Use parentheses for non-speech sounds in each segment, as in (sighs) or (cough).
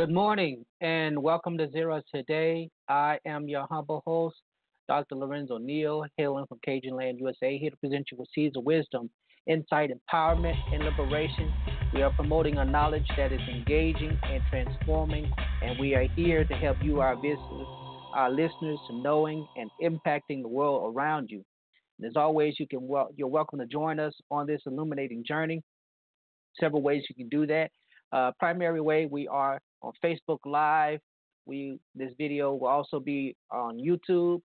Good morning and welcome to Zero Today. I am your humble host, Dr. Lorenzo Neal, hailing from Cajun Land, USA, here to present you with seeds of wisdom, insight, empowerment, and liberation. We are promoting a knowledge that is engaging and transforming, and we are here to help you, our visitors, our listeners, to knowing and impacting the world around you. And as always, you can wel- you're welcome to join us on this illuminating journey. Several ways you can do that. Uh, primary way we are on Facebook Live. We this video will also be on YouTube.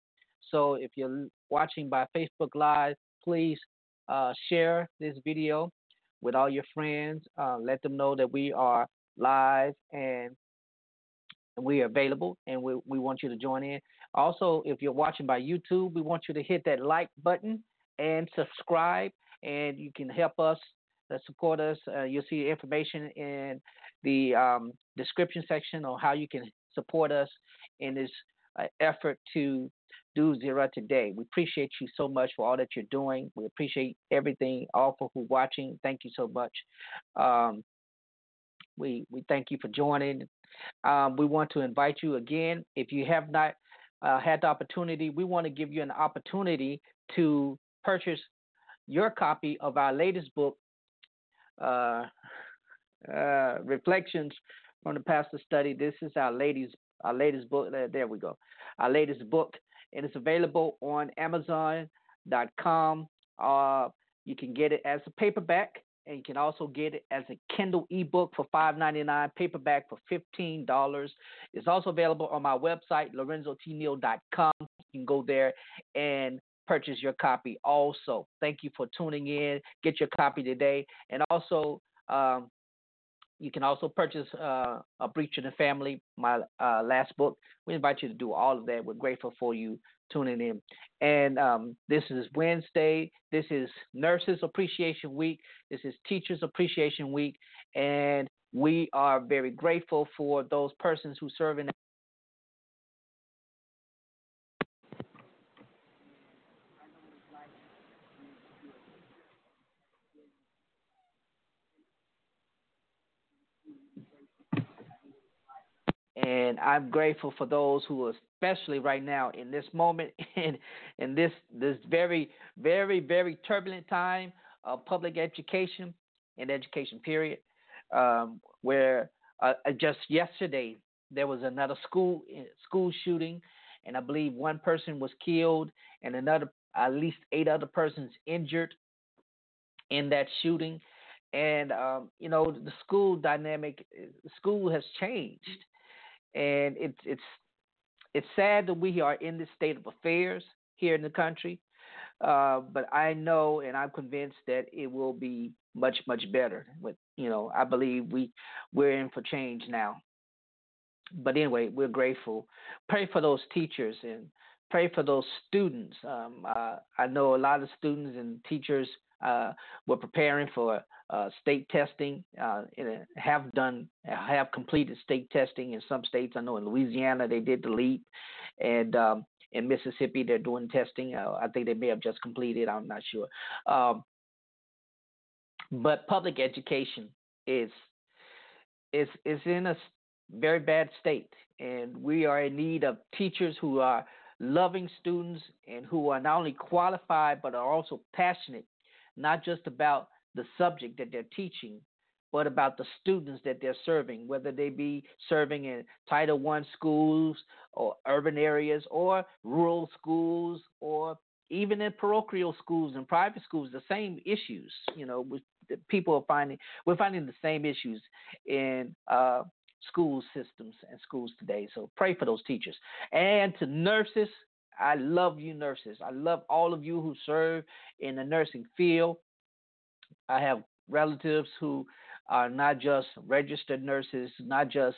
So if you're watching by Facebook Live, please uh, share this video with all your friends. Uh, let them know that we are live and we are available, and we we want you to join in. Also, if you're watching by YouTube, we want you to hit that like button and subscribe, and you can help us uh, support us. Uh, you'll see information in the um, description section on how you can support us in this uh, effort to do Zero today. We appreciate you so much for all that you're doing. We appreciate everything, all for who watching. Thank you so much. Um, we we thank you for joining. Um, we want to invite you again. If you have not uh, had the opportunity, we want to give you an opportunity to purchase your copy of our latest book, uh, uh, Reflections from the Pastor Study. This is our latest our latest book. There, there we go. Our latest book, and it's available on Amazon.com. Uh, you can get it as a paperback, and you can also get it as a Kindle ebook for $5.99, paperback for $15. It's also available on my website, lorenzotneal.com. You can go there and purchase your copy also. Thank you for tuning in. Get your copy today. And also, um, you can also purchase uh, A Breach in the Family, my uh, last book. We invite you to do all of that. We're grateful for you tuning in. And um, this is Wednesday. This is Nurses Appreciation Week. This is Teachers Appreciation Week. And we are very grateful for those persons who serve in and I'm grateful for those who especially right now in this moment (laughs) in in this this very very very turbulent time of public education and education period um, where uh, just yesterday there was another school school shooting and I believe one person was killed and another at least eight other persons injured in that shooting. And um, you know the school dynamic school has changed and it's it's it's sad that we are in this state of affairs here in the country. Uh, but I know and I'm convinced that it will be much much better. With you know, I believe we we're in for change now. But anyway, we're grateful. Pray for those teachers and pray for those students. Um, uh, I know a lot of students and teachers uh, were preparing for uh, state testing, uh, and have done, have completed state testing in some states. I know in Louisiana they did the leap, and um, in Mississippi. They're doing testing. Uh, I think they may have just completed. I'm not sure. Um, but public education is is is in a very bad state, and we are in need of teachers who are loving students and who are not only qualified but are also passionate, not just about the subject that they're teaching, but about the students that they're serving, whether they be serving in Title I schools or urban areas or rural schools or even in parochial schools and private schools, the same issues. You know, with, people are finding we're finding the same issues in uh, school systems and schools today. So pray for those teachers and to nurses. I love you, nurses. I love all of you who serve in the nursing field. I have relatives who are not just registered nurses, not just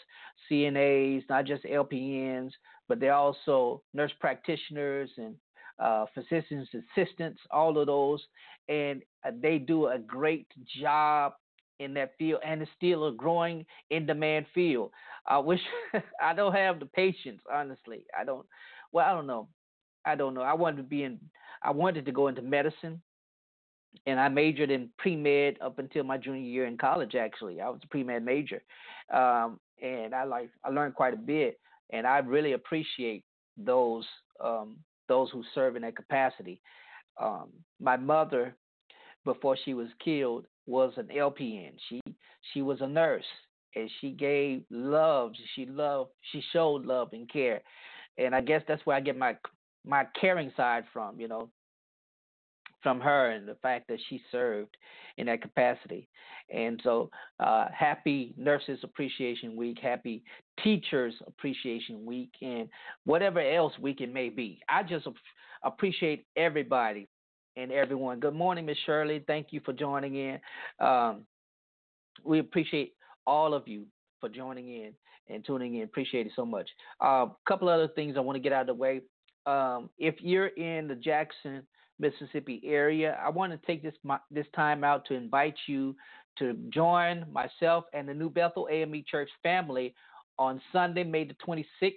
CNAs, not just LPNs, but they're also nurse practitioners and uh, physicians assistants, all of those, and uh, they do a great job in that field, and it's still a growing in demand field. I wish (laughs) I don't have the patience, honestly. I don't. Well, I don't know. I don't know. I wanted to be in. I wanted to go into medicine, and I majored in pre med up until my junior year in college. Actually, I was a pre med major, um, and I like I learned quite a bit, and I really appreciate those um, those who serve in that capacity. Um, my mother, before she was killed, was an LPN. She she was a nurse, and she gave love. She loved. She showed love and care, and I guess that's where I get my my caring side from. You know, from her and the fact that she served in that capacity. And so, uh, happy Nurses Appreciation Week, happy Teachers Appreciation Week, and whatever else week it may be. I just appreciate everybody and everyone. Good morning, Miss Shirley. Thank you for joining in. Um, we appreciate all of you for joining in and tuning in. Appreciate it so much. A uh, couple other things I want to get out of the way. Um, if you're in the Jackson Mississippi area. I want to take this this time out to invite you to join myself and the New Bethel AME Church family on Sunday, May the 26th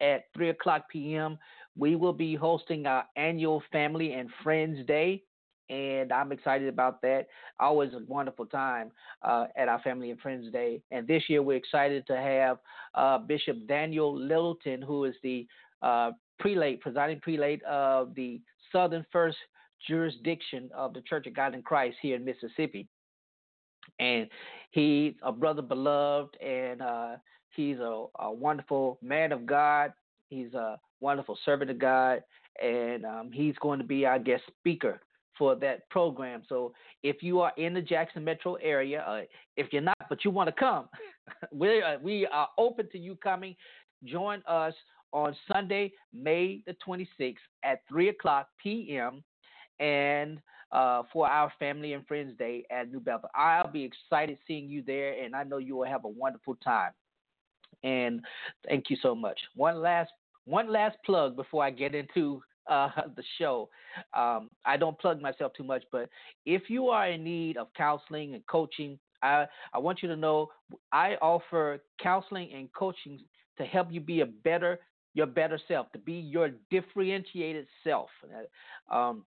at 3 o'clock p.m. We will be hosting our annual Family and Friends Day, and I'm excited about that. Always a wonderful time uh, at our Family and Friends Day. And this year we're excited to have uh, Bishop Daniel Littleton, who is the uh, prelate, presiding prelate of the Southern First jurisdiction of the Church of God in Christ here in Mississippi. And he's a brother beloved, and uh, he's a, a, wonderful man of God. He's a wonderful servant of God, and um, he's going to be our guest speaker for that program. So if you are in the Jackson metro area, uh, if you're not, but you want to come, (laughs) we we are open to you coming. Join us on Sunday, May the 26th at 3 o'clock p.m. and uh, for our Family and Friends Day at New Bethel. I'll be excited seeing you there, and I know you will have a wonderful time. And thank you so much. One last one last plug before I get into uh, (laughs) the show. Um, I don't plug myself too much, but if you are in need of counseling and coaching, I, I want you to know I offer counseling and coaching to help you be a better your better self, to be your differentiated self. Um,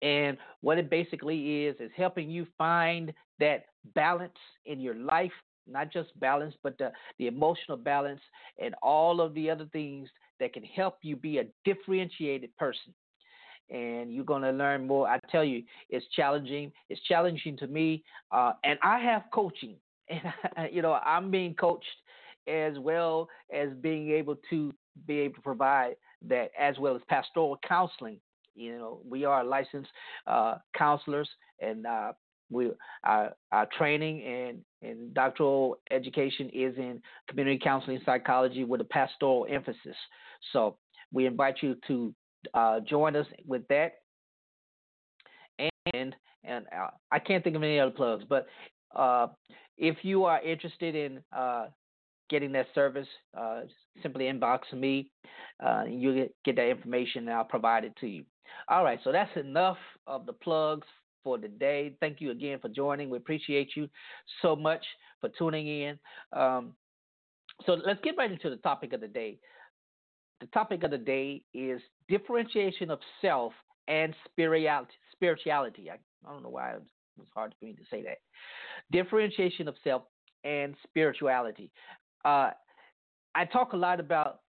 and what it basically is, is helping you find that balance in your life, not just balance, but the, the emotional balance and all of the other things that can help you be a differentiated person. And you're going to learn more. I tell you, it's challenging. It's challenging to me. Uh, and I have coaching. (laughs) And, you know, I'm being coached as well as being able to be able to provide that as well as pastoral counseling. You know, we are licensed uh, counselors, and uh, we our, our training and, and doctoral education is in community counseling psychology with a pastoral emphasis. So we invite you to uh, join us with that. And and uh, I can't think of any other plugs, but uh, if you are interested in uh, getting that service, uh, simply inbox me. Uh, you get, get that information, and I'll provide it to you. All right, so that's enough of the plugs for today. Thank you again for joining. We appreciate you so much for tuning in. Um, so let's get right into the topic of the day. the topic of the day is differentiation of self and spirituality. Spirituality. I, I don't know why it was hard for me to say that. Differentiation of self and spirituality. Uh, I talk a lot about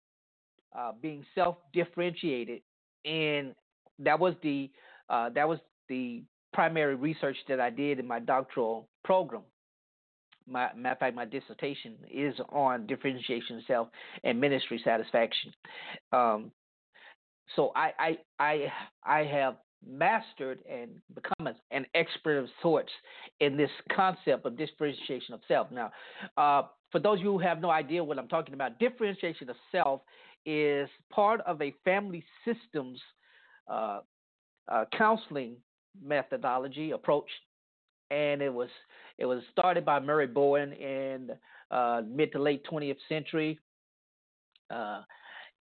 uh, being self-differentiated, and that was the uh, that was the primary research that I did in my doctoral program. My matter of fact, my dissertation is on differentiation self and ministry satisfaction. Um, so I, I I I have mastered and become an expert of sorts in this concept of differentiation of self. Now, uh, for those of you who have no idea what I'm talking about, differentiation of self is part of a family systems uh, uh, counseling methodology approach, and it was it was started by Murray Bowen in uh, mid to late 20th century, uh,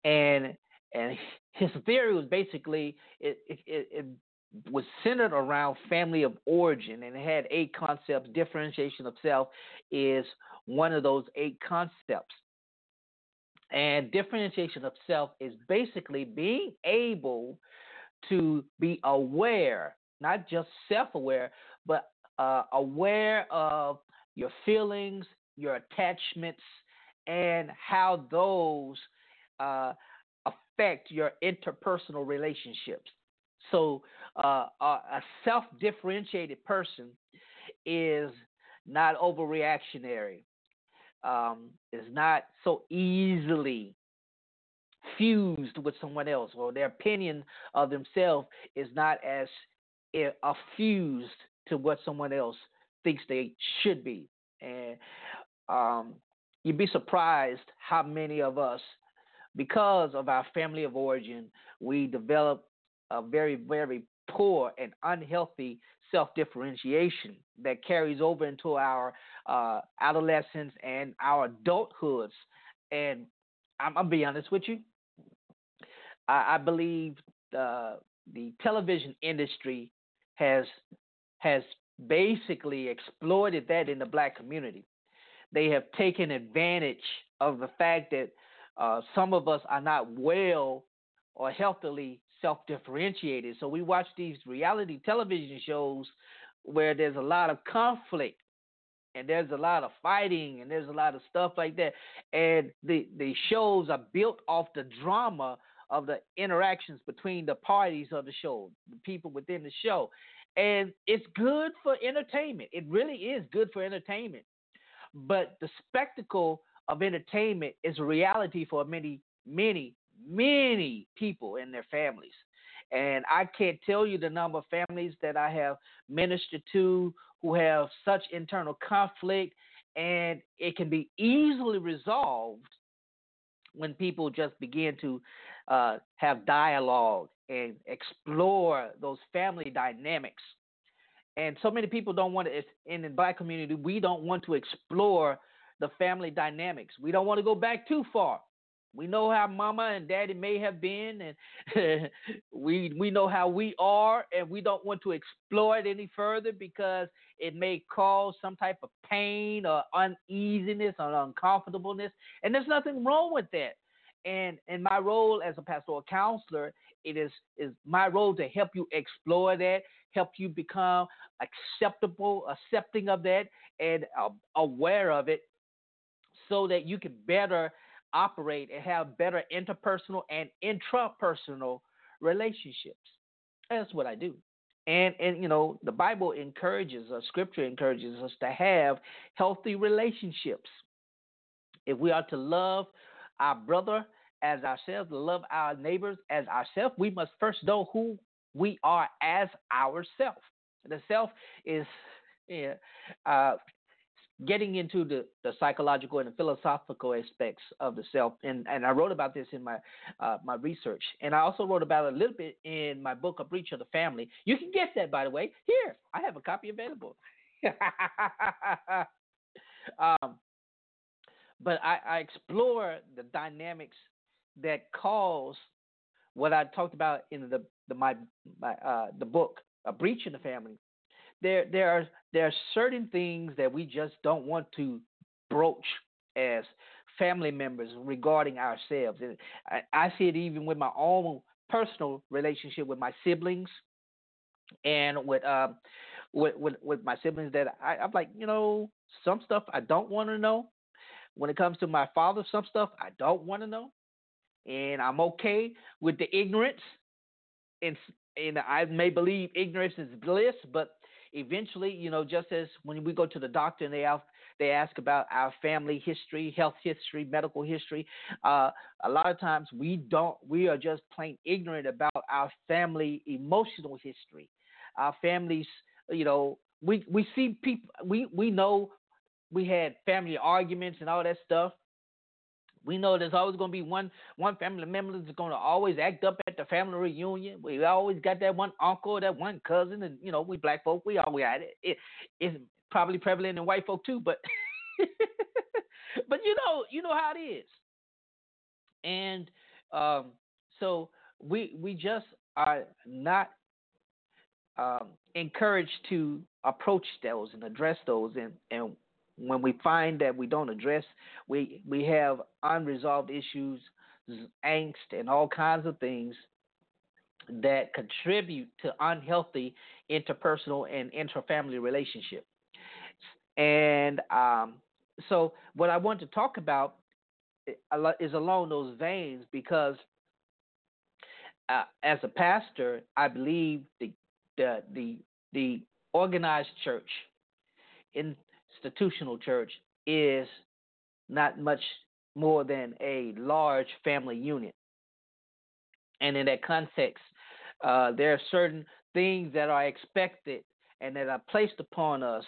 and and his theory was basically it, it, it, was centered around family of origin and had eight concepts. Differentiation of self is one of those eight concepts. And differentiation of self is basically being able to be aware, not just self aware, but uh, aware of your feelings, your attachments, and how those uh, affect your interpersonal relationships. So, uh, a self differentiated person is not overreactionary, um, is not so easily fused with someone else, or their opinion of themselves is not as uh, fused to what someone else thinks they should be. And um, you'd be surprised how many of us because of our family of origin, we develop a very, very poor and unhealthy self differentiation that carries over into our uh, adolescence and our adulthoods. And I'm, I'm be honest with you, I, I believe the the television industry has has basically exploited that in the black community. They have taken advantage of the fact that uh, some of us are not well or healthily self differentiated. So we watch these reality television shows where there's a lot of conflict and there's a lot of fighting and there's a lot of stuff like that. And the, the shows are built off the drama of the interactions between the parties of the show, the people within the show. And it's good for entertainment. It really is good for entertainment. But the spectacle of entertainment is a reality for many, many, many people and their families. And I can't tell you the number of families that I have ministered to who have such internal conflict, and it can be easily resolved when people just begin to uh, have dialogue and explore those family dynamics. And so many people don't want to, in the black community, we don't want to explore the family dynamics. We don't want to go back too far. We know how mama and daddy may have been, and (laughs) we we know how we are, and we don't want to explore it any further because it may cause some type of pain or uneasiness or uncomfortableness. And there's nothing wrong with that. And in my role as a pastoral counselor, it is is my role to help you explore that, help you become acceptable, accepting of that, and uh, aware of it, so that you can better operate and have better interpersonal and intrapersonal relationships. That's what I do. And and you know, the Bible encourages us, scripture encourages us to have healthy relationships. If we are to love our brother as ourselves, love our neighbors as ourselves, we must first know who we are as ourselves. The self is yeah, uh, getting into the, the psychological and the philosophical aspects of the self and, and i wrote about this in my uh, my research and i also wrote about it a little bit in my book a breach of the family. You can get that by the way. Here i have a copy available. (laughs) Um, but I, I explore the dynamics that cause what I talked about in the, the my, my uh, the book a breach in the family there there are there are certain things that we just don't want to broach as family members regarding ourselves. And I, I see it even with my own personal relationship with my siblings and with um with with, with my siblings that I, I'm like, you know, some stuff I don't want to know. When it comes to my father, some stuff I don't want to know, and I'm okay with the ignorance. And and I may believe ignorance is bliss, but eventually, you know, just as when we go to the doctor and they have they ask about our family history, health history, medical history. Uh, a lot of times we don't, we are just plain ignorant about our family emotional history, our families. You know, we we see people, we we know we had family arguments and all that stuff. We know there's always going to be one one family member that's going to always act up at the family reunion. We always got that one uncle, that one cousin, and you know we black folk we always had it. it it's probably prevalent in white folk too, but (laughs) but you know you know how it is. And um, so we we just are not um, encouraged to approach those and address those and and when we find that we don't address, we we have unresolved issues, angst, and all kinds of things that contribute to unhealthy interpersonal and interfamily relationship. And um, so, what I want to talk about eh, is along those veins because, uh, as a pastor, I believe the the the, the organized church in institutional church is not much more than a large family unit. And in that context, uh, there are certain things that are expected and that are placed upon us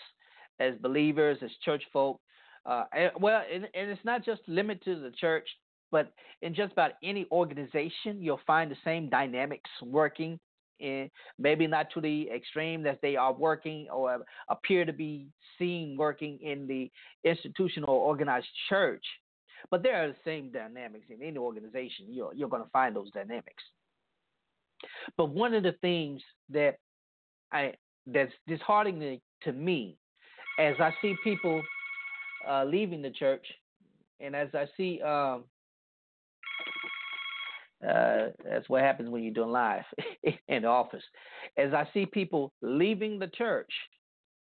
as believers, as church folk. Uh, and, well, and, and it's not just limited to the church, but in just about any organization, you'll find the same dynamics working and maybe not to the extreme that they are working or appear to be seen working in the institutional organized church. But there are the same dynamics in any organization. You're, you're going to find those dynamics. But one of the things that I that's disheartening to me as I see people uh, leaving the church, and as I see um, uh, that's what happens when you're doing live (laughs) in the office. As I see people leaving the church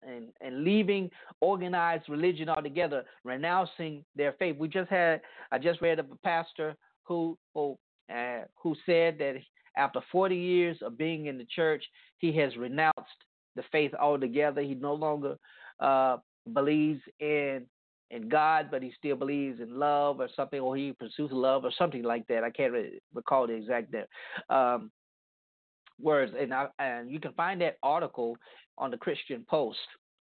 and, and leaving organized religion altogether, renouncing their faith. We just had, I just read of a pastor who who, uh, who said that after 40 years of being in the church, he has renounced the faith altogether. He no longer uh, believes in in God, but he still believes in love or something, or he pursues love or something like that. I can't recall the exact um, words, and I, and you can find that article on the Christian Post.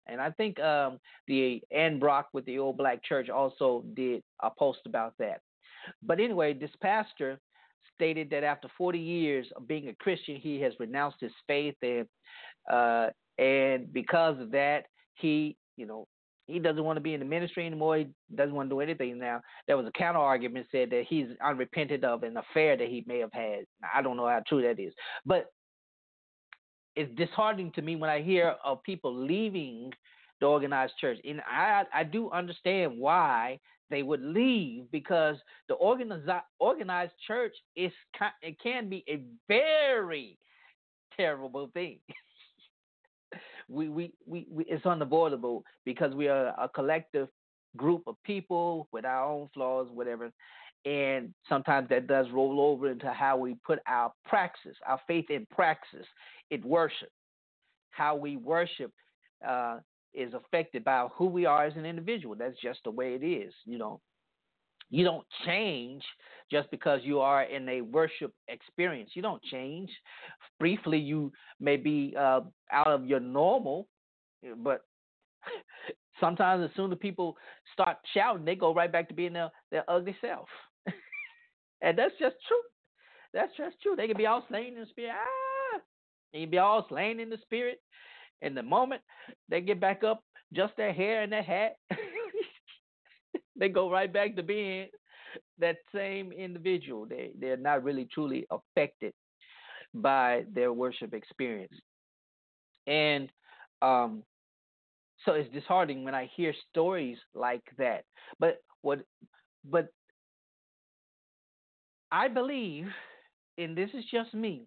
And I think um, the Ann Brock with the Old Black Church also did a post about that. But anyway, this pastor stated that after 40 years of being a Christian, he has renounced his faith, and uh, and because of that, he you know he doesn't want to be in the ministry anymore. He doesn't want to do anything now. There was a counter argument said that he's unrepented of an affair that he may have had. I don't know how true that is, but it's disheartening to me when I hear of people leaving the organized church, and I I do understand why they would leave because the organized organized church is it can be a very terrible thing. (laughs) we, we, we, it's unavoidable because we are a collective group of people with our own flaws, whatever. And sometimes that does roll over into how we put our praxis, our faith in praxis, in worship. How we worship uh, is affected by who we are as an individual. That's just the way it is, you know. You don't change just because you are in a worship experience. You don't change. Briefly, you may be uh, out of your normal, but (laughs) sometimes as soon as people start shouting, they go right back to being their, their ugly self. (laughs) and that's just true. That's just true. They can be all slain in the spirit. Ah, they can be all slain in the spirit. And the moment they get back up, just their hair and their hat, (laughs) they go right back to being that same individual. They they're not really truly affected by their worship experience. And um, so it's disheartening when I hear stories like that. But what But I believe, and this is just me,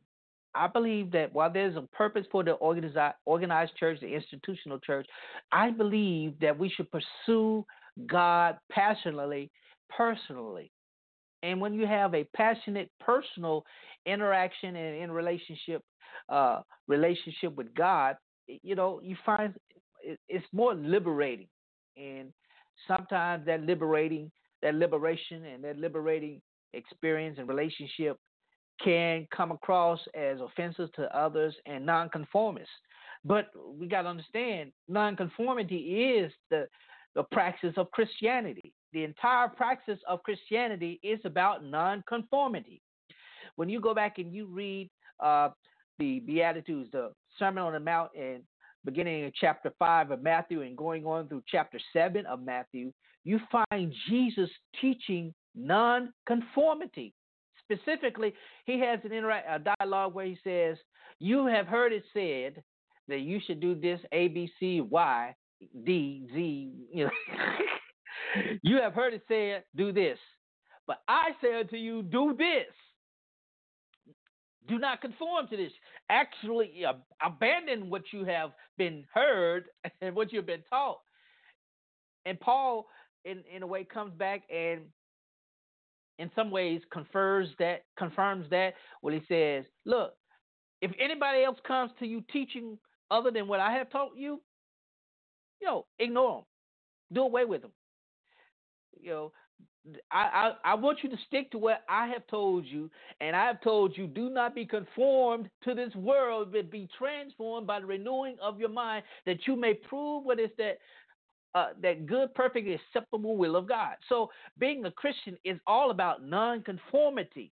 I believe that while there's a purpose for the organized, organized church, the institutional church, I believe that we should pursue God passionately, personally. And when you have a passionate personal interaction and in relationship, uh, relationship with God, you know, you find it's more liberating. And sometimes that liberating, that liberation and that liberating experience and relationship can come across as offensive to others and nonconformists. But we got to understand nonconformity is the, the praxis of Christianity. The entire praxis of Christianity is about nonconformity. When you go back and you read uh, the Beatitudes, the Sermon on the Mount, and beginning in chapter 5 of Matthew and going on through chapter 7 of Matthew, you find Jesus teaching nonconformity. Specifically, he has an interact a dialogue where he says, "You have heard it said that you should do this A B C Y D Z." You know, (laughs) you have heard it said, "Do this," but I say unto you, "Do this." Do not conform to this. Actually, uh, abandon what you have been heard (laughs) and what you've been taught. And Paul, in in a way, comes back and in some ways confirms that confirms that when he says, "Look, if anybody else comes to you teaching other than what I have taught you, you know, ignore them, do away with them. You know, I, I, I want you to stick to what I have told you, and I have told you, do not be conformed to this world, but be transformed by the renewing of your mind, that you may prove what is that uh, that good, perfect, acceptable will of God. So being a Christian is all about nonconformity.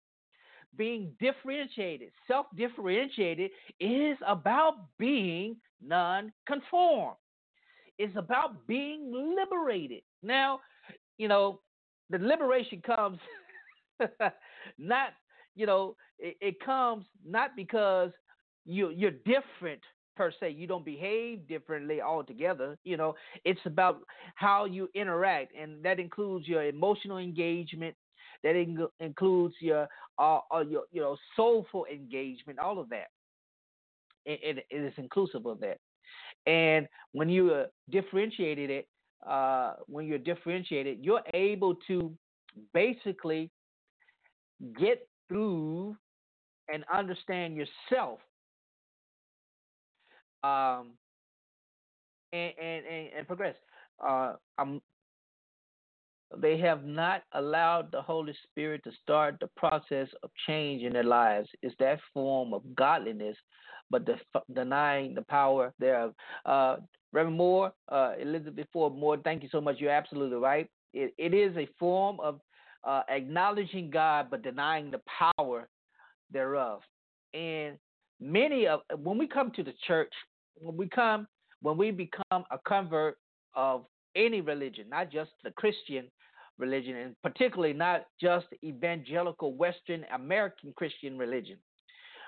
Being differentiated, self differentiated, is about being non-conform. It's about being liberated. Now, you know, the liberation comes (laughs) not, you know, it, it comes not because you you're different per se. You don't behave differently altogether. You know, it's about how you interact, and that includes your emotional engagement. That in- includes your, uh, uh, your, you know, soulful engagement. All of that. It, it, it is inclusive of that. And when you uh, differentiated it, uh, when you're differentiated, you're able to basically get through and understand yourself um, and, and, and, and progress. Uh, I'm, they have not allowed the Holy Spirit to start the process of change in their lives. It's that form of godliness, but denying the power thereof. Uh, Reverend Moore, uh, Elizabeth Ford Moore, thank you so much. You're absolutely right. It, it is a form of uh, acknowledging God but denying the power thereof. And many of when we come to the church, when we come, when we become a convert of any religion, not just the Christian religion, and particularly not just evangelical Western American Christian religion,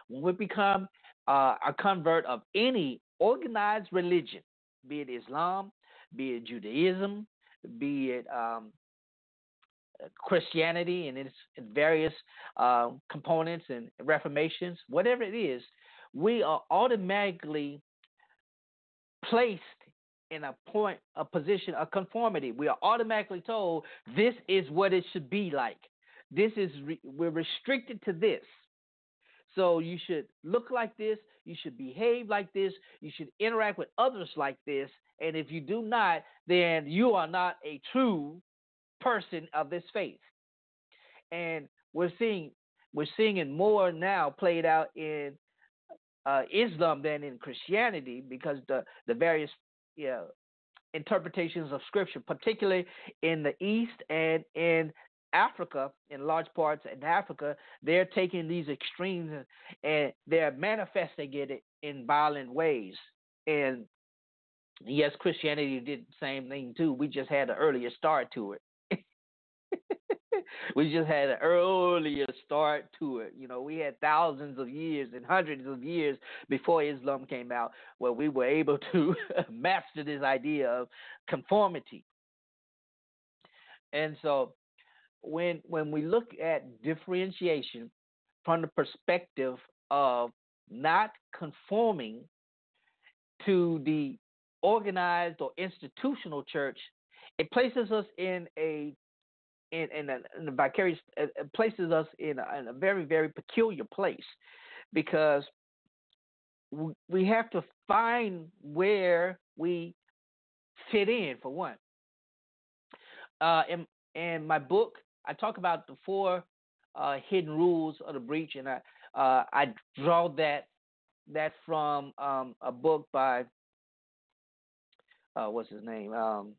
when we become uh, a convert of any organized religion, be it Islam, be it Judaism, be it um, Christianity and its various uh, components and reformations, whatever it is, we are automatically placed in a point, a position, a conformity. We are automatically told this is what it should be like. This is re- we're restricted to this. So you should look like this, you should behave like this, you should interact with others like this, and if you do not, then you are not a true person of this faith. And we're seeing we're seeing it more now played out in uh, Islam than in Christianity because the the various know, interpretations of Scripture, particularly in the East and in Africa, in large parts in Africa, they're taking these extremes and they're manifesting it in violent ways. And yes, Christianity did the same thing too. We just had an earlier start to it. (laughs) we just had an earlier start to it. You know, we had thousands of years and hundreds of years before Islam came out where we were able to (laughs) master this idea of conformity. And so when when we look at differentiation from the perspective of not conforming to the organized or institutional church, it places us in a in, in, a, in a vicarious it places us in a, in a very very peculiar place because we have to find where we fit in for one. Uh, in, in my book, I talk about the four uh, hidden rules of the breach, and I uh, I draw that that from um, a book by uh, what's his name um,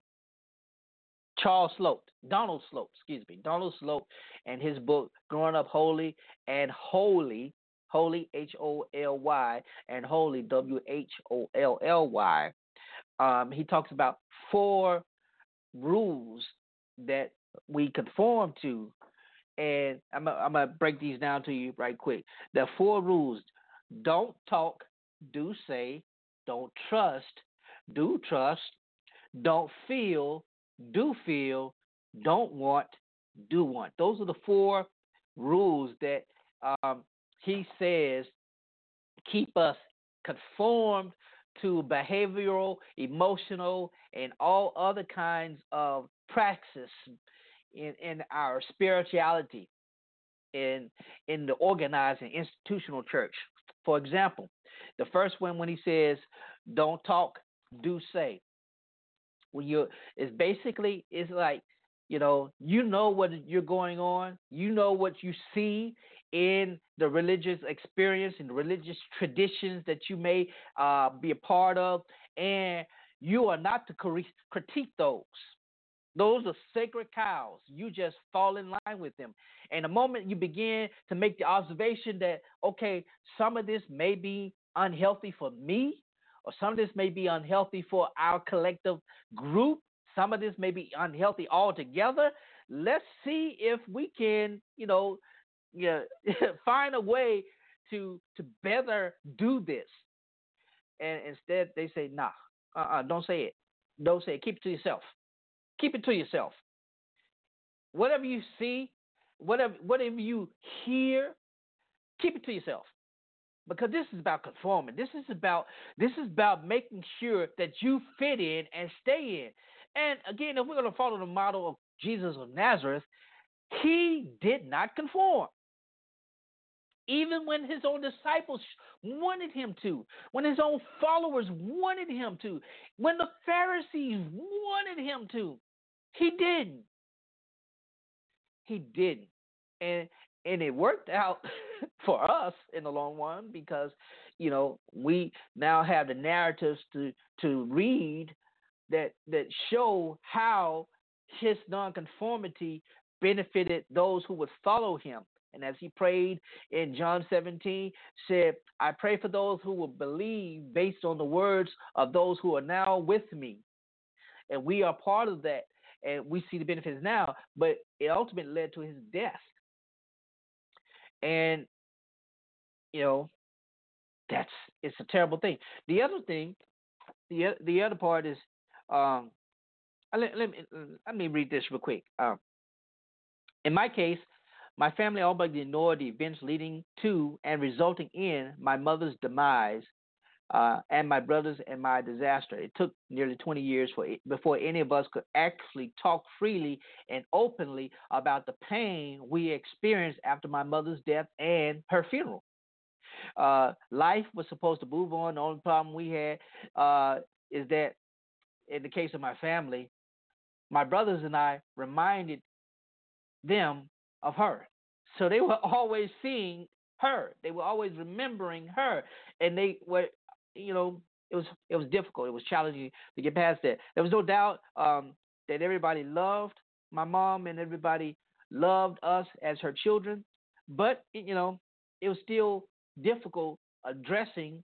Charles Sloat, Donald Sloat, excuse me, Donald Sloat, and his book Growing Up Holy and Wholly, Holy H O L Y, and Wholly W H O L L Y. Um, he talks about four rules that we conform to and I'm I'm gonna break these down to you right quick. The four rules: don't talk, do say, don't trust, do trust, don't feel, do feel, don't want, do want. Those are the four rules that um, he says keep us conformed to behavioral, emotional, and all other kinds of praxis in, in our spirituality in in the organized and institutional church. For example, the first one when he says, "Don't talk, do say." When you it's basically it's like you know you know what you're going on, you know what you see in the religious experience and religious traditions that you may uh, be a part of, and you are not to critique those. Those are sacred cows. You just fall in line with them. And the moment you begin to make the observation that, okay, some of this may be unhealthy for me, or some of this may be unhealthy for our collective group, some of this may be unhealthy altogether. Let's see if we can, you know, yeah, (laughs) find a way to to better do this. And instead, they say, "Nah, uh-uh, don't say it. Don't say it. Keep it to yourself." Keep it to yourself. Whatever you see, whatever whatever you hear, keep it to yourself. Because this is about conforming. This is about this is about making sure that you fit in and stay in. And again, if we're going to follow the model of Jesus of Nazareth, he did not conform. Even when his own disciples wanted him to, when his own followers wanted him to, when the Pharisees wanted him to, he didn't. He didn't. And and it worked out (laughs) for us in the long run because you know we now have the narratives to to read that that show how his nonconformity benefited those who would follow him and as he prayed in John 17, said, I pray for those who will believe based on the words of those who are now with me. And we are part of that and we see the benefits now, but it ultimately led to his death. And you know, that's it's a terrible thing. The other thing, the the other part is, um, let, let me let me read this real quick. Um, in my case, my family all but ignored the events leading to and resulting in my mother's demise uh, and my brothers and my disaster. It took nearly 20 years for it, before any of us could actually talk freely and openly about the pain we experienced after my mother's death and her funeral. Uh, life was supposed to move on. The only problem we had uh, is that, in the case of my family, my brothers and I reminded them of her. So they were (laughs) always seeing her. They were always remembering her, and they were you know, it was it was difficult. It was challenging to get past that. There was no doubt um, that everybody loved my mom and everybody loved us as her children, but you know, it was still difficult addressing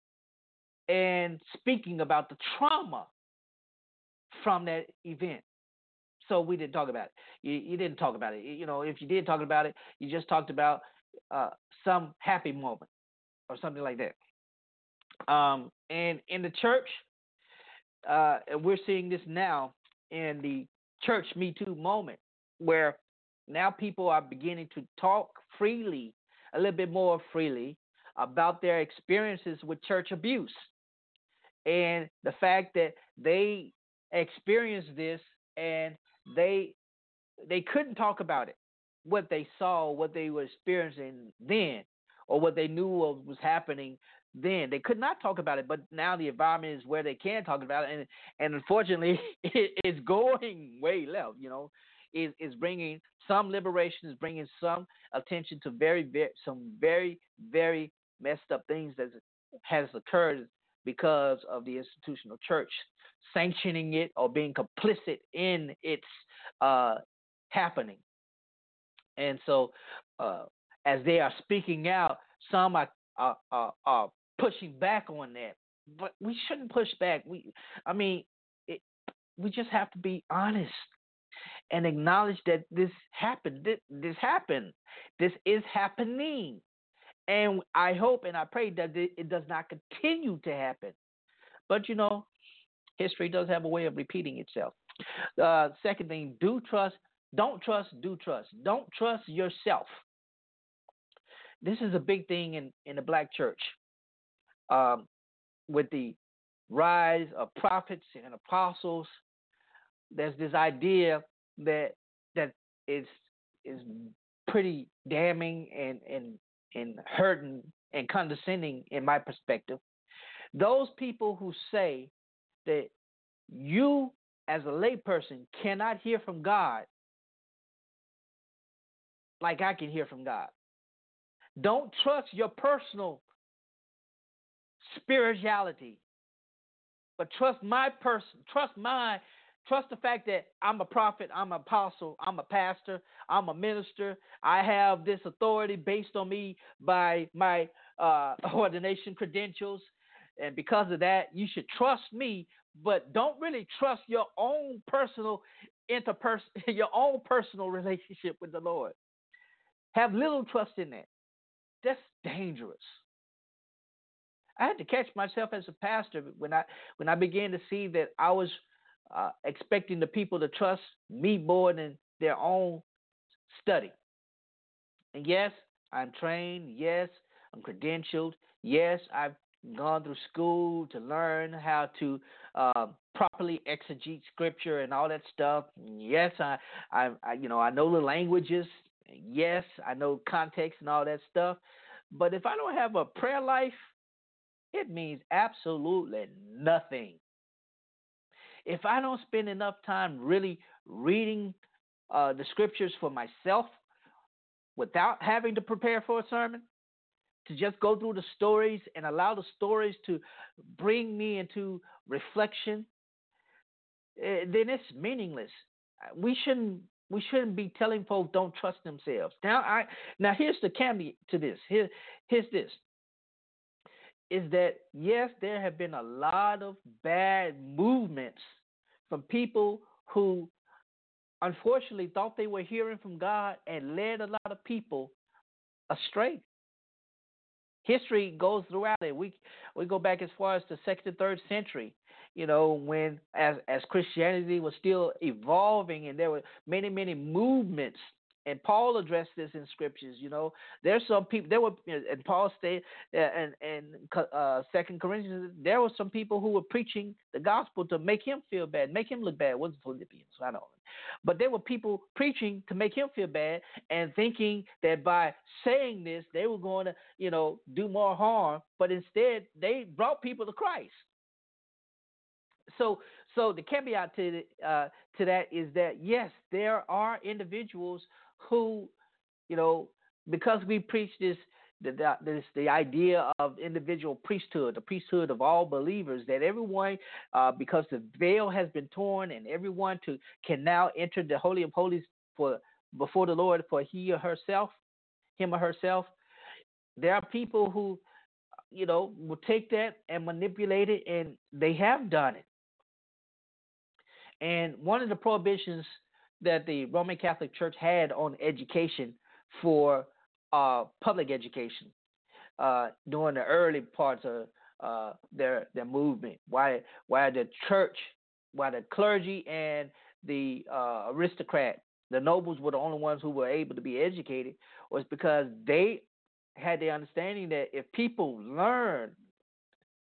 and speaking about the trauma from that event. So we didn't talk about it. You, you didn't talk about it. You know, if you did talk about it, you just talked about uh, some happy moment or something like that. Um, and in the church, uh, we're seeing this now in the church Me Too moment, where now people are beginning to talk freely, a little bit more freely, about their experiences with church abuse. And the fact that they experienced this and they they couldn't talk about it what they saw what they were experiencing then or what they knew was happening then they could not talk about it but now the environment is where they can talk about it and and unfortunately (laughs) it, it's going way left you know is is bringing some liberation is bringing some attention to very very some very very messed up things that has occurred because of the institutional church sanctioning it or being complicit in its uh, happening. And so, uh, as they are speaking out, some are, are, are, are, pushing back on that. But we shouldn't push back. We, I mean, it, we just have to be honest and acknowledge that this happened. This, this happened. This is happening. And I hope and I pray that it does not continue to happen. But you know, history does have a way of repeating itself. Uh, second thing, do trust. Don't trust, do trust. Don't trust yourself. This is a big thing in, in the black church. Um, with the rise of prophets and apostles, there's this idea that that is is pretty damning and, and and hurting and condescending in my perspective. Those people who say that you as a layperson cannot hear from God like I can hear from God. Don't trust your personal spirituality, but trust my person, trust my Trust the fact that I'm a prophet, I'm an apostle, I'm a pastor, I'm a minister. I have this authority based on me by my uh, (laughs) ordination credentials. And because of that, you should trust me, but don't really trust your own personal interperson, (laughs) your own personal relationship with the Lord. Have little trust in that. That's dangerous. I had to catch myself as a pastor when I when I began to see that I was uh, expecting the people to trust me more than their own study. And yes, I'm trained. Yes, I'm credentialed. Yes, I've gone through school to learn how to uh, properly exegete scripture and all that stuff. Yes, I, I, I, you know, I know the languages. Yes, I know context and all that stuff. But if I don't have a prayer life, it means absolutely nothing if I don't spend enough time really reading uh, the scriptures for myself without having to prepare for a sermon, to just go through the stories and allow the stories to bring me into reflection, eh, then it's meaningless. We shouldn't we shouldn't be telling folks don't trust themselves. Now I now here's the caveat to this. Here here's this. Is that yes, there have been a lot of bad movements from people who unfortunately thought they were hearing from God and led a lot of people astray. History goes throughout it. We we go back as far as the second and third century, you know, when as as Christianity was still evolving and there were many, many movements and Paul addressed this in scriptures. You know, there's some people. There were, and Paul stated, uh, and and uh, Second Corinthians, there were some people who were preaching the gospel to make him feel bad, make him look bad. It wasn't Philippians, I know, but there were people preaching to make him feel bad and thinking that by saying this they were going to, you know, do more harm. But instead, they brought people to Christ. So, so the caveat to uh, to that is that yes, there are individuals who, you know, because we preach this the, this the idea of individual priesthood, the priesthood of all believers, that everyone, uh, because the veil has been torn, and everyone to can now enter the holy of holies for before the Lord for he or herself, him or herself. There are people who, you know, will take that and manipulate it, and they have done it. And one of the prohibitions that the Roman Catholic Church had on education for uh, public education uh, during the early parts of uh, their their movement. Why why the church, why the clergy and the uh, aristocrat the nobles were the only ones who were able to be educated was because they had the understanding that if people learn,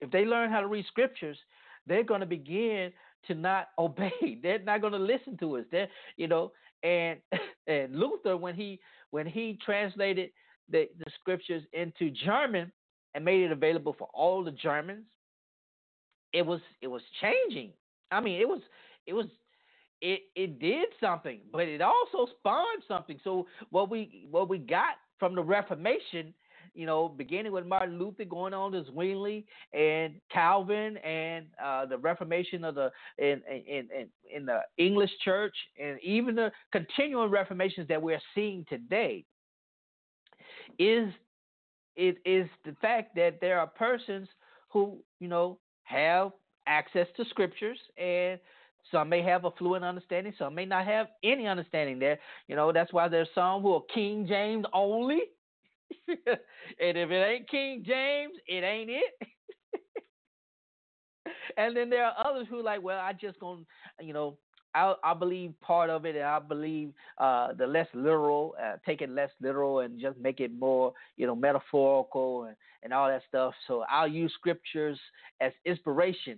if they learn how to read scriptures, they're going to begin to not (laughs) obey. They're not going to listen to us. They're, you know, and (laughs) and Luther when he when he translated the, the scriptures into German and made it available for all the Germans, it was it was changing. I mean, it was it was it it did something, but it also spawned something. So what we what we got from the Reformation, you know, beginning with Martin Luther, going on to Zwingli and Calvin, and uh, the Reformation of the in, in in in the English Church, and even the continuing reformations that we're seeing today, is it is the fact that there are persons who you know have access to scriptures and some may have a fluent understanding, some may not have any understanding there. You know, that's why there's some who are King James only. And if it ain't King James, it ain't it. (laughs) and then there are others who are like, well, I just gonna, you know, I I believe part of it, and I believe uh, the less literal, uh, take it less literal, and just make it more, you know, metaphorical and and all that stuff. So I'll use scriptures as inspiration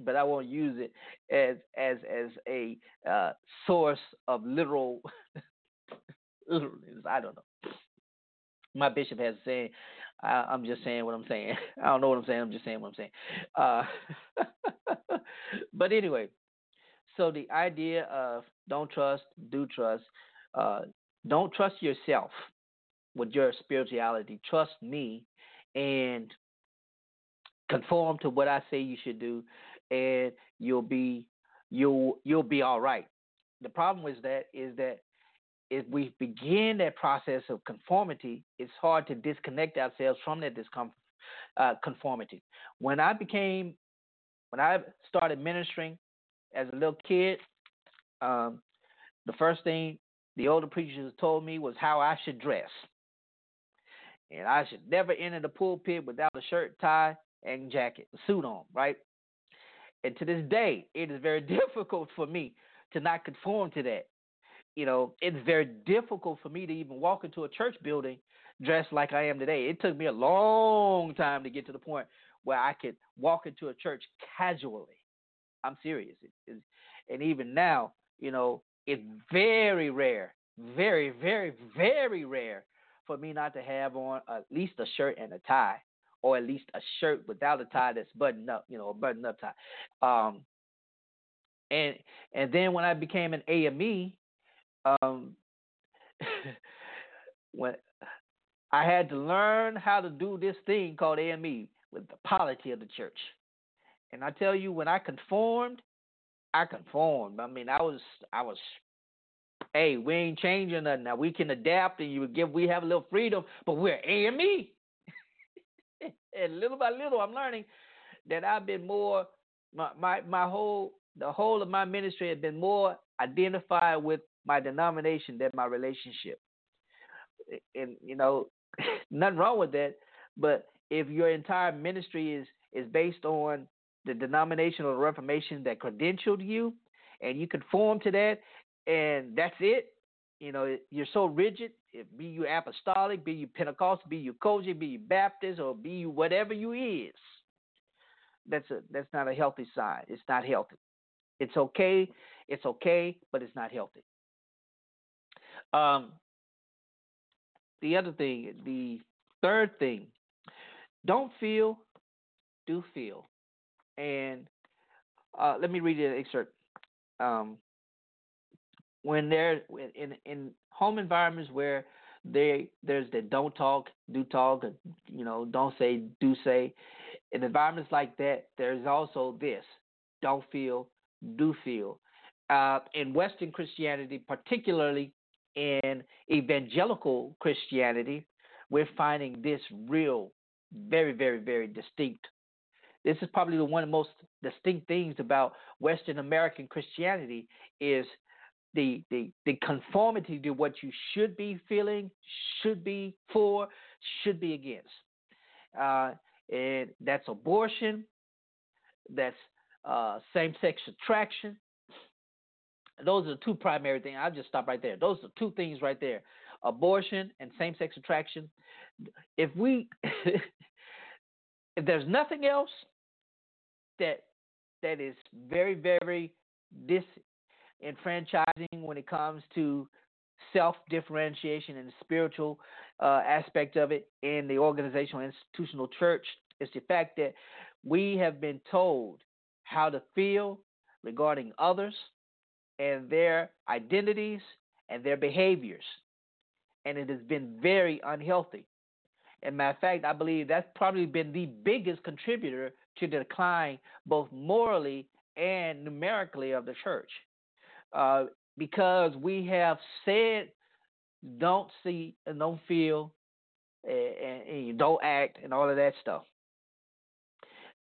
but I won't use it as as as a uh, source of literal. (laughs) I don't know. My bishop has saying. I, I'm just saying what I'm saying. (laughs) I don't know what I'm saying. I'm just saying what I'm saying. Uh, (laughs) but anyway, so the idea of don't trust, do trust. Uh, don't trust yourself with your spirituality. Trust me and conform to what I say you should do and you'll be you'll you'll be all right. The problem is that is that if we begin that process of conformity, it's hard to disconnect ourselves from that discomfort, uh, conformity. When I became, when I started ministering as a little kid, um, the first thing the older preachers told me was how I should dress. And I should never enter the pulpit without a shirt, tie, and jacket, suit on, right? And to this day, it is very (laughs) difficult for me to not conform to that. You know, it's very difficult for me to even walk into a church building dressed like I am today. It took me a long time to get to the point where I could walk into a church casually. I'm serious. It, and even now, you know, it's very rare, very, very, very rare for me not to have on at least a shirt and a tie or at least a shirt without a tie that's buttoned up, you know, a buttoned up tie. Um, and and then when I became an AME, um, (laughs) when I had to learn how to do this thing called AME with the polity of the church. And I tell you, when I conformed, I conformed. I mean, I was I was hey, we ain't changing nothing. Now we can adapt and you give we have a little freedom, but we're AME. (laughs) and little by little, I'm learning that I've been more my my my whole the whole of my ministry has been more identified with my denomination than my relationship. And you know, (laughs) nothing wrong with that, but if your entire ministry is is based on the denomination or the Reformation that credentialed you, and you conform to that, and that's it, you know, you're so rigid. Be you apostolic, be you Pentecostal, be you COGIC, be you Baptist, or be you whatever you is. That's a that's not a healthy sign. It's not healthy. It's okay. It's okay, but it's not healthy. Um, the other thing, the third thing, don't feel, do feel. And uh, let me read you an excerpt. Um, when they're in in home environments where they there's the don't talk, do talk, you know, don't say, do say. In environments like that, there's also this: don't feel, do feel. Uh, in Western Christianity, particularly in evangelical Christianity, we're finding this real, very, very, very distinct. This is probably the one of the most distinct things about Western American Christianity is the, the, the conformity to what you should be feeling, should be for, should be against. Uh, and that's abortion, that's uh, same sex attraction, those are the two primary things. I'll just stop right there. Those are two things right there: abortion and same-sex attraction. If we, (laughs) if there's nothing else that that is very, very disenfranchising when it comes to self differentiation and the spiritual uh, aspect of it in the organizational institutional church is the fact that we have been told how to feel regarding others and their identities and their behaviors. And it has been very unhealthy. And matter of fact, I believe that's probably been the biggest contributor to the decline, both morally and numerically, of the church. Uh, because we have said, don't see and don't feel and, and you don't act and all of that stuff.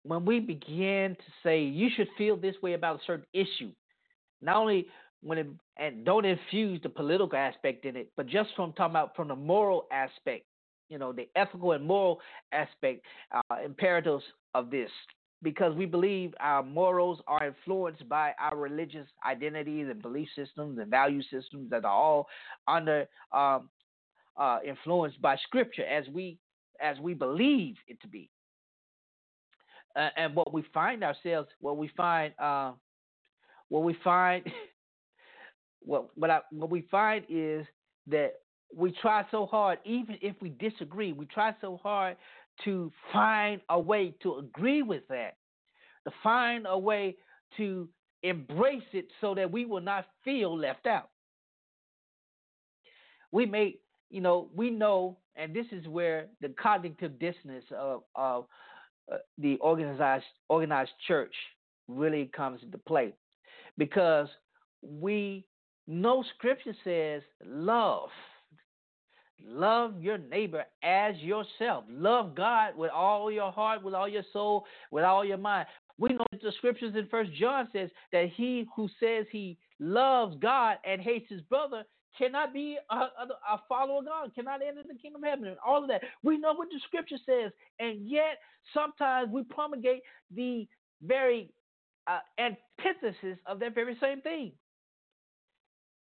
When we begin to say you should feel this way about a certain issue, not only when it, and don't infuse the political aspect in it, but just from talking about from the moral aspect, you know, the ethical and moral aspect, uh, imperatives of this, because we believe our morals are influenced by our religious identities and belief systems and value systems that are all under um, uh, influenced by Scripture as we as we believe it to be. Uh, and what we find ourselves, what we find, uh, what we find, (laughs) what what, I, what we find is that we try so hard, even if we disagree, we try so hard to find a way to agree with that, to find a way to embrace it so that we will not feel left out. We may, you know, we know, and this is where the cognitive dissonance of, of uh, the organized organized church really comes into play, because we know Scripture says love Love your neighbor as yourself. Love God with all your heart, with all your soul, with all your mind. We know that the scriptures in First John says that he who says he loves God and hates his brother cannot be a, a, a, follower of God, cannot enter the kingdom of heaven, and all of that. We know what the scripture says, and yet sometimes we promulgate the very uh, antithesis of that very same thing.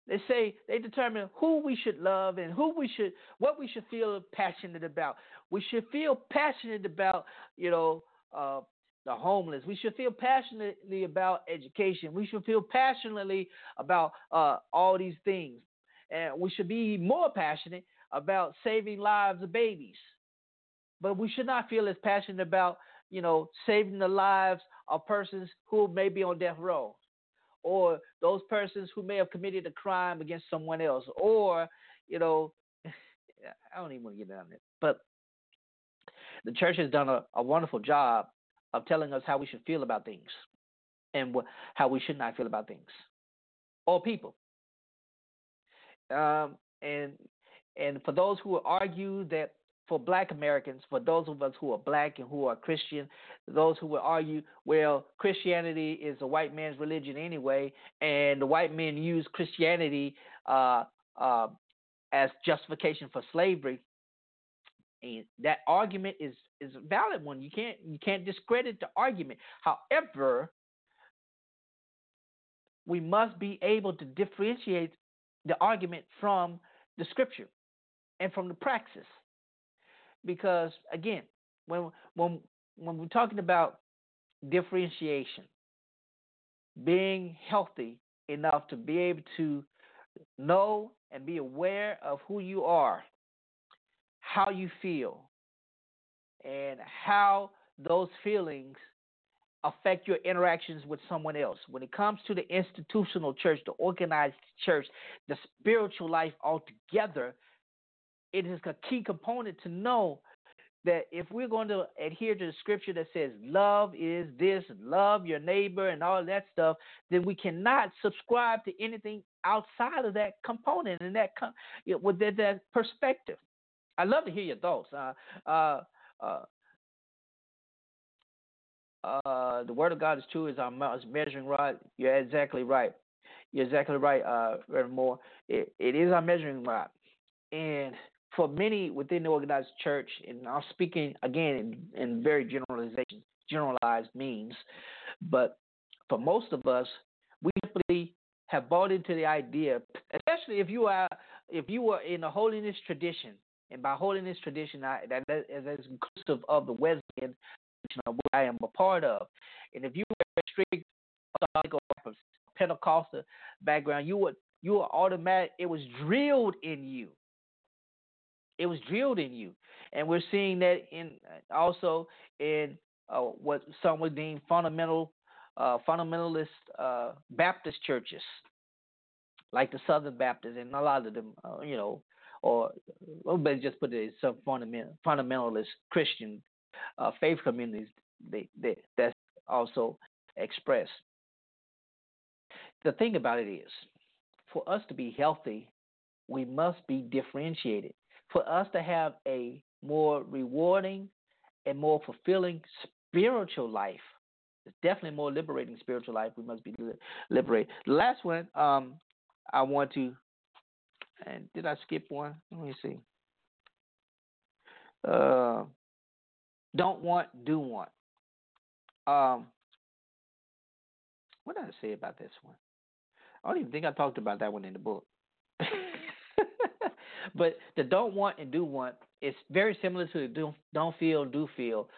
They say they determine who we should love and who we should, what we should feel passionate about. We should feel passionate about, you know, uh, the homeless. We should feel passionately about education. We should feel passionately about uh, all these things, and we should be more passionate about saving lives of babies. But we should not feel as passionate about, you know, saving the lives of persons who may be on death row or those persons who may have committed a crime against someone else, or you know, (laughs) I don't even want to get down there. But the church has done a, a wonderful job of telling us how we should feel about things and wh- how we should not feel about things or people. Um, and and for those who argue that for black Americans, for those of us who are black and who are Christian, those who will argue, well, Christianity is a white man's religion anyway, and the white men use Christianity uh, uh, as justification for slavery. And that argument is is a valid one. You can't you can't discredit the argument. However, we must be able to differentiate the argument from the scripture and from the praxis because again, when when when we're talking about differentiation, being healthy enough to be able to know and be aware of who you are, how you feel, and how those feelings affect your interactions with someone else. When it comes to the institutional church, the organized church, the spiritual life altogether, it is a key component to know that if we're going to adhere to the scripture that says love is this, love your neighbor, and all that stuff, then we cannot subscribe to anything outside of that component and that with that, that perspective. I love to hear your thoughts. Uh, uh, uh, uh, the word of God is true is our measuring rod. You're exactly right. You're exactly right, uh, Reverend Moore. It, it is our measuring rod. And for many within the organized church, and I'm speaking again in, in very generalization, generalized means, but for most of us, we simply have bought into the idea, especially if you are if you were in a holiness tradition, and by holiness tradition, I, that, that is inclusive of the Wesleyan, which I am a part of, and if you were a strict Pentecostal background, you would you were automatic. It was drilled in you. It was drilled in you, and we're seeing that in also in uh, what some would deem fundamental uh, fundamentalist uh, Baptist churches, like the Southern Baptists, and a lot of them, uh, you know, or let's just put it as some fundamental, fundamentalist Christian uh, faith communities they, they, that's also expressed. The thing about it is, for us to be healthy, we must be differentiated. For us to have a more rewarding and more fulfilling spiritual life, it's definitely more liberating spiritual life. We must be liberated. The last one, um, I want to, and did I skip one? Let me see. Uh, don't want, do want. Um, what did I say about this one? I don't even think I talked about that one in the book. But the don't want and do want is very similar to the do, don't feel, do feel.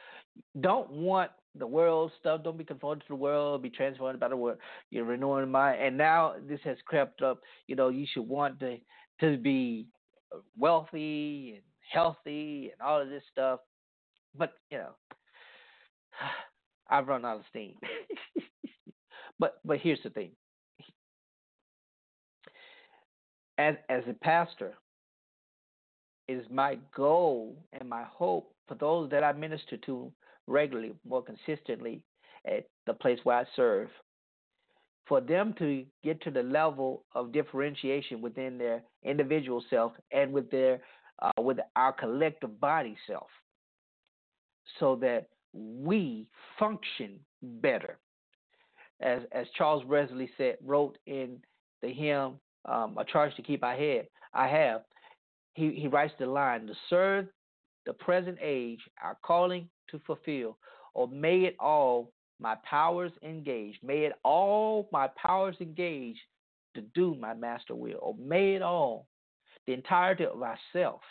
Don't want the world stuff. Don't be conformed to the world. Be transformed by the world. You're renewing mind. And now this has crept up. You know, you should want to to be wealthy and healthy and all of this stuff. But you know, (sighs) I've run out of steam. (laughs) but but here's the thing. As as a pastor, is my goal and my hope for those that I minister to regularly, more consistently at the place where I serve, for them to get to the level of differentiation within their individual self and with their uh, with our collective body self, so that we function better. As as Charles Wesley said, wrote in the hymn um, "A Charge to Keep I Head," I have. He he writes the line: "To serve the present age, our calling to fulfill, or may it all my powers engage, may it all my powers engage to do my master will, or may it all, the entirety of ourself,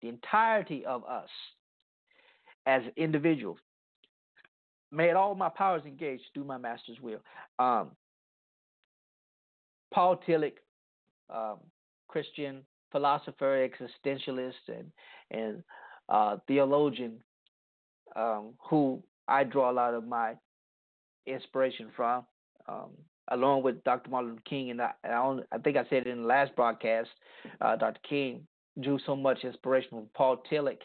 the entirety of us as individuals, may it all my powers engage to do my master's will. Um, Paul Tillich, um, Christian philosopher, existentialist, and and uh, theologian um, who I draw a lot of my inspiration from, um, along with Dr. Martin Luther King. And I, I, I, think I said it in the last broadcast, uh, Dr. King drew so much inspiration from Paul Tillich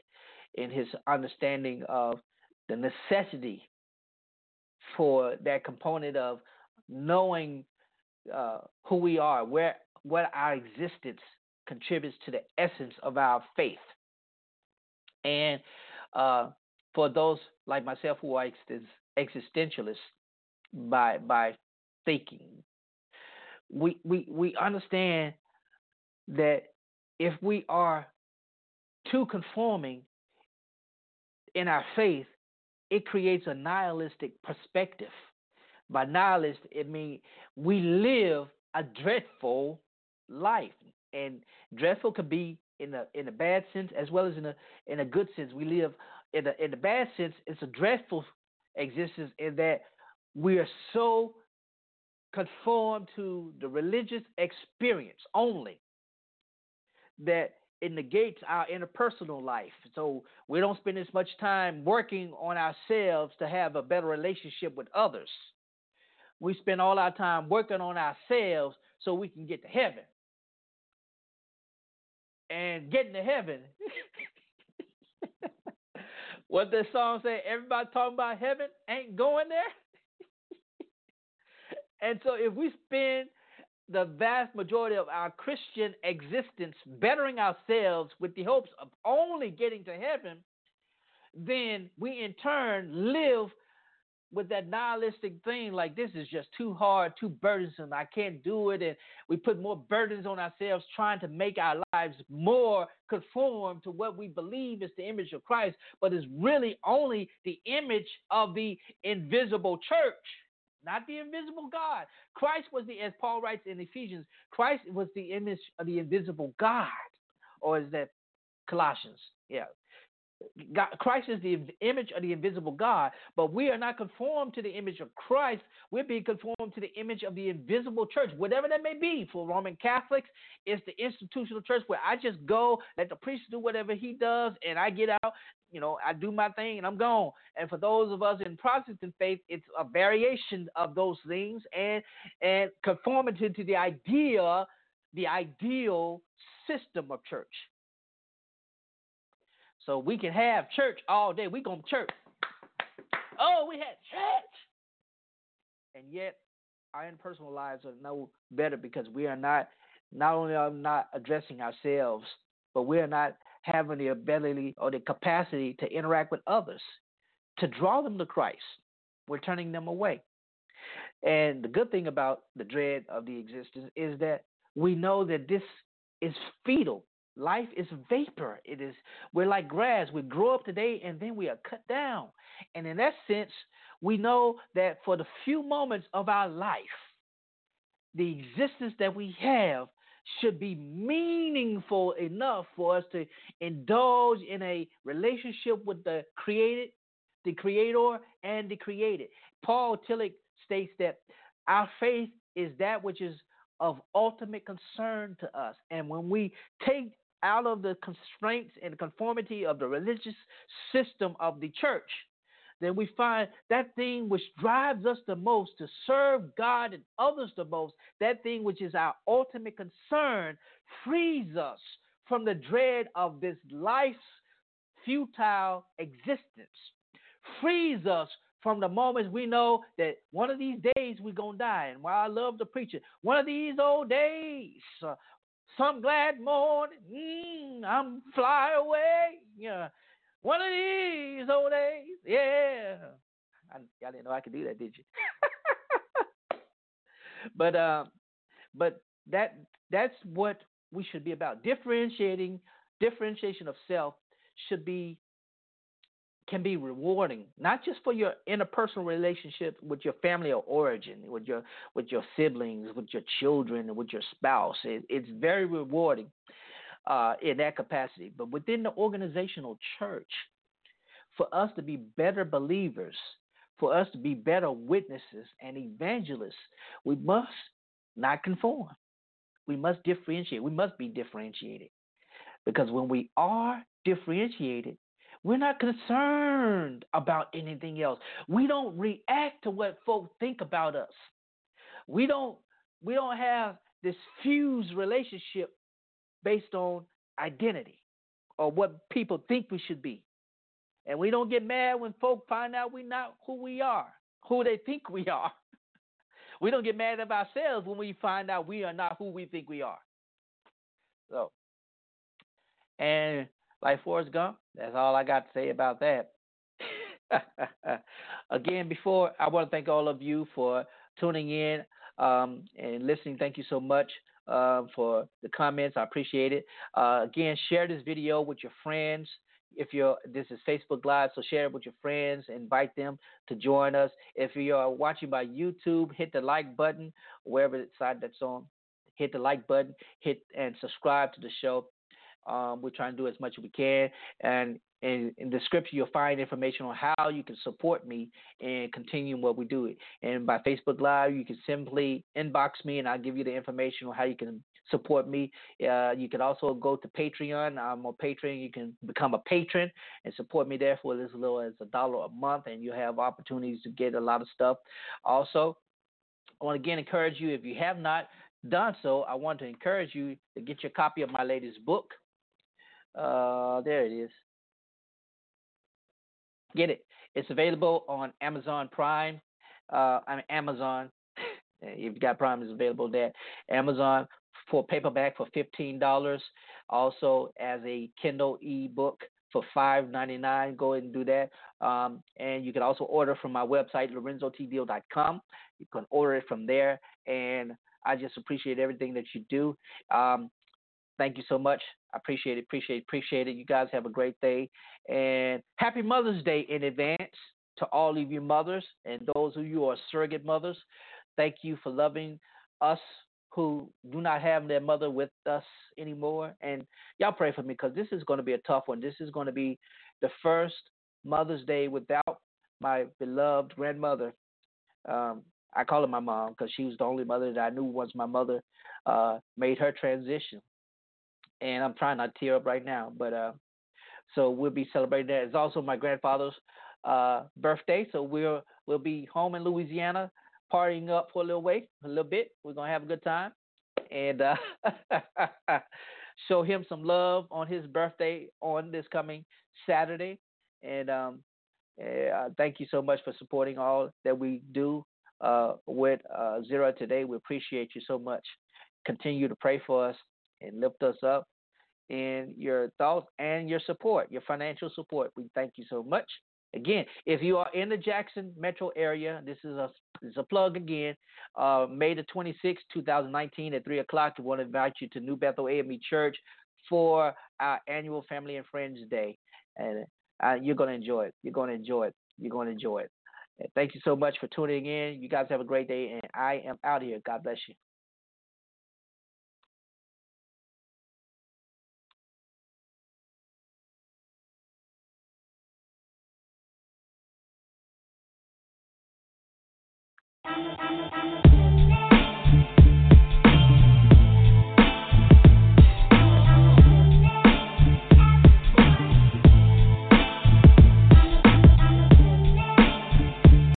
in his understanding of the necessity for that component of knowing uh, who we are, where what our existence contributes to the essence of our faith. And uh, for those like myself who are existentialists by by thinking, we we we understand that if we are too conforming in our faith, it creates a nihilistic perspective. By nihilist, it means we live a dreadful life, and dreadful could be in a in a bad sense as well as in a in a good sense. We live in a in the bad sense. It's a dreadful existence in that we are so conformed to the religious experience only that it negates our interpersonal life. So we don't spend as much time working on ourselves to have a better relationship with others. We spend all our time working on ourselves so we can get to heaven and getting to heaven. (laughs) what the song say? Everybody talking about heaven ain't going there. (laughs) and so if we spend the vast majority of our Christian existence bettering ourselves with the hopes of only getting to heaven, then we in turn live with that nihilistic thing like this is just too hard, too burdensome. I can't do it. And we put more burdens on ourselves trying to make our lives more conform to what we believe is the image of Christ, but it's really only the image of the invisible church. not the invisible God. Christ was the, as Paul writes in Ephesians, Christ was the image of the invisible God. Or is that Colossians? Yeah. God, Christ is the image of the invisible God, but we are not conformed to the image of Christ. We're being conformed to the image of the invisible church, whatever that may be. For Roman Catholics, it's the institutional church where I just go, let the priest do whatever he does, and I get out. You know, I do my thing and I'm gone. And for those of us in Protestant faith, it's a variation of those things and and conformity to the idea, the ideal system of church. So we can have church all day. We go to church. Oh, we had church. And yet our interpersonal lives are no better because we are not not only are not addressing ourselves, but we are not having the ability or the capacity to interact with others, to draw them to Christ. We're turning them away. And the good thing about the dread of the existence is that we know that this is fetal Life is vapor. It is we're like grass. We grow up today and then we are cut down. And in that sense, we know that for the few moments of our life, the existence that we have should be meaningful enough for us to indulge in a relationship with the created, the creator, and the created. Paul Tillich states that our faith is that which is of ultimate concern to us. And when we take out of the constraints and conformity of the religious system of the church, then we find that thing which drives us the most to serve God and others the most, that thing which is our ultimate concern, frees us from the dread of this life's futile existence, frees us from the moments we know that one of these days we're going to die. And while I love to preach it, one of these old days, uh, some glad morning, mm, I'm fly away. Yeah, one of these old days. Yeah, I, y'all didn't know I could do that, did you? (laughs) but um, but that that's what we should be about. Differentiating, differentiation of self should be can be rewarding, not just for your interpersonal relationship with your family of origin, with your with your siblings, with your children, with your spouse. It, it's very rewarding uh, in that capacity. But within the organizational church, for us to be better believers, for us to be better witnesses and evangelists, we must not conform. We must differentiate. We must be differentiated. Because when we are differentiated, we're not concerned about anything else. We don't react to what folks think about us. We don't we don't have this fused relationship based on identity or what people think we should be. And we don't get mad when folk find out we're not who we are, who they think we are. (laughs) We don't get mad at ourselves when we find out we are not who we think we are. So, and like Forrest Gump, that's all I got to say about that. (laughs) Again, before I want to thank all of you for tuning in um, and listening. Thank you so much uh, for the comments. I appreciate it. Uh, again, share this video with your friends. If you're this is Facebook Live, so share it with your friends. Invite them to join us. If you're watching by YouTube, hit the like button wherever side that's on. Hit the like button. Hit and subscribe to the show. Um, we're trying to do as much as we can. And in, in the scripture, you'll find information on how you can support me and continue what we do. And by Facebook Live, you can simply inbox me and I'll give you the information on how you can support me. Uh, you can also go to Patreon. I'm on Patreon. You can become a patron and support me there for as little as a dollar a month, and you have opportunities to get a lot of stuff. Also, I want to again encourage you if you have not done so, I want to encourage you to get your copy of my latest book. Uh, there it is. Get it. It's available on Amazon Prime. Uh, I mean Amazon. (laughs) if you got Prime, it's available there. Amazon for paperback for fifteen dollars. Also as a Kindle e-book for five ninety nine. Go ahead and do that. Um, and you can also order from my website lorenzotneal.com. You can order it from there. And I just appreciate everything that you do. Um, Thank you so much. I appreciate it, appreciate it, appreciate it. You guys have a great day. And happy Mother's Day in advance. to all of you mothers and those of you are surrogate mothers. Thank you for loving us who do not have their mother with us anymore. And y'all pray for me because this is going to be a tough one. This is going to be the first Mother's Day without my beloved grandmother. Um, I call her my mom because she was the only mother that I knew once my mother uh, made her transition. And I'm trying not to tear up right now, but uh, so we'll be celebrating that. It's also my grandfather's uh, birthday, so we'll we'll be home in Louisiana partying up for a little way, a little bit. We're gonna have a good time, and uh, (laughs) show him some love on his birthday on this coming Saturday. And um, uh, thank you so much for supporting all that we do uh, with uh, Zero today. We appreciate you so much. Continue to pray for us and lift us up in your thoughts and your support, your financial support. We thank you so much. Again, if you are in the Jackson metro area, this is a this is a plug again. Uh, May the 26th, 2019, at 3 o'clock, we want to invite you to New Bethel AME Church for our annual Family and Friends Day. And uh, you're going to enjoy it. You're going to enjoy it. You're going to enjoy it. And thank you so much for tuning in. You guys have a great day, and I am out here. God bless. You.